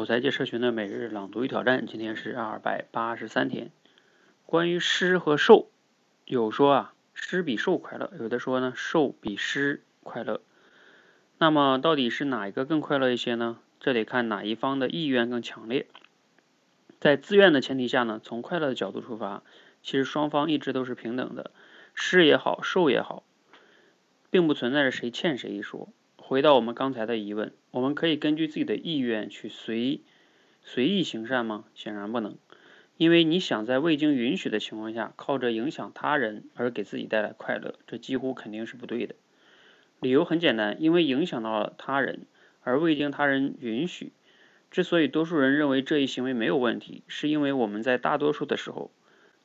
口才界社群的每日朗读与挑战，今天是二百八十三天。关于诗和受，有说啊，诗比受快乐，有的说呢，受比诗快乐。那么到底是哪一个更快乐一些呢？这得看哪一方的意愿更强烈。在自愿的前提下呢，从快乐的角度出发，其实双方一直都是平等的，诗也好，受也好，并不存在着谁欠谁一说。回到我们刚才的疑问，我们可以根据自己的意愿去随随意行善吗？显然不能，因为你想在未经允许的情况下，靠着影响他人而给自己带来快乐，这几乎肯定是不对的。理由很简单，因为影响到了他人而未经他人允许。之所以多数人认为这一行为没有问题，是因为我们在大多数的时候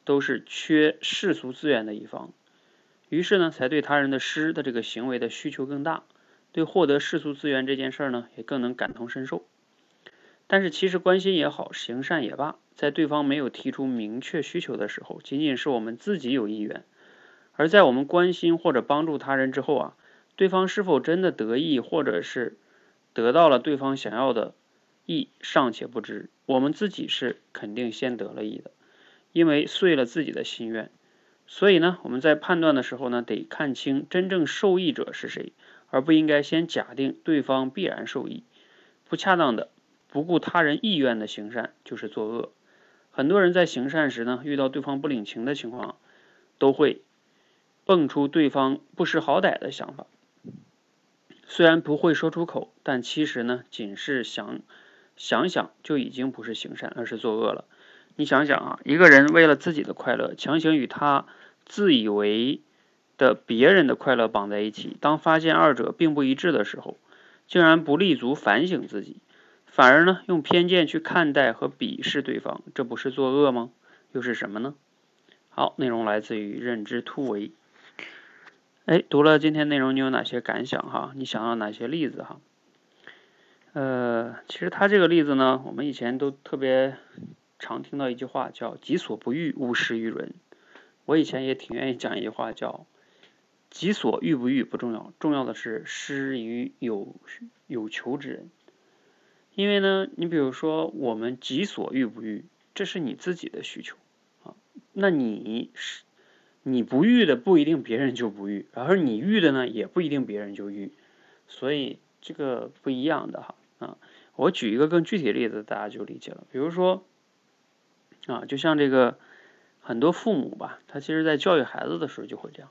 都是缺世俗资源的一方，于是呢，才对他人的施的这个行为的需求更大。对获得世俗资源这件事儿呢，也更能感同身受。但是其实关心也好，行善也罢，在对方没有提出明确需求的时候，仅仅是我们自己有意愿；而在我们关心或者帮助他人之后啊，对方是否真的得意，或者是得到了对方想要的意，尚且不知。我们自己是肯定先得了意的，因为遂了自己的心愿。所以呢，我们在判断的时候呢，得看清真正受益者是谁。而不应该先假定对方必然受益，不恰当的、不顾他人意愿的行善就是作恶。很多人在行善时呢，遇到对方不领情的情况，都会蹦出对方不识好歹的想法。虽然不会说出口，但其实呢，仅是想想想就已经不是行善，而是作恶了。你想想啊，一个人为了自己的快乐，强行与他自以为。的别人的快乐绑在一起，当发现二者并不一致的时候，竟然不立足反省自己，反而呢用偏见去看待和鄙视对方，这不是作恶吗？又是什么呢？好，内容来自于认知突围。哎，读了今天内容，你有哪些感想哈？你想到哪些例子哈？呃，其实他这个例子呢，我们以前都特别常听到一句话，叫“己所不欲，勿施于人”。我以前也挺愿意讲一句话，叫。己所欲不欲不重要，重要的是施于有有求之人。因为呢，你比如说我们己所欲不欲，这是你自己的需求啊。那你是你不欲的，不一定别人就不欲；而你欲的呢，也不一定别人就欲。所以这个不一样的哈啊。我举一个更具体的例子，大家就理解了。比如说啊，就像这个很多父母吧，他其实在教育孩子的时候就会这样。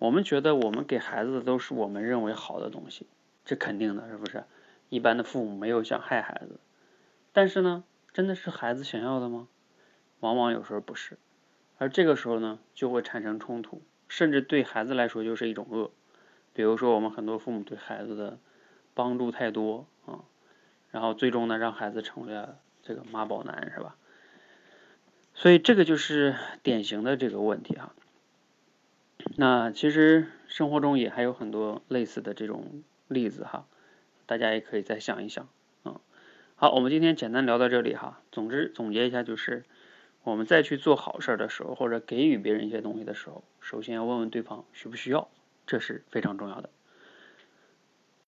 我们觉得我们给孩子的都是我们认为好的东西，这肯定的，是不是？一般的父母没有想害孩子，但是呢，真的是孩子想要的吗？往往有时候不是，而这个时候呢，就会产生冲突，甚至对孩子来说就是一种恶。比如说，我们很多父母对孩子的帮助太多啊，然后最终呢，让孩子成为了这个妈宝男，是吧？所以这个就是典型的这个问题哈。那其实生活中也还有很多类似的这种例子哈，大家也可以再想一想啊。好，我们今天简单聊到这里哈。总之总结一下就是，我们再去做好事的时候，或者给予别人一些东西的时候，首先要问问对方需不需要，这是非常重要的。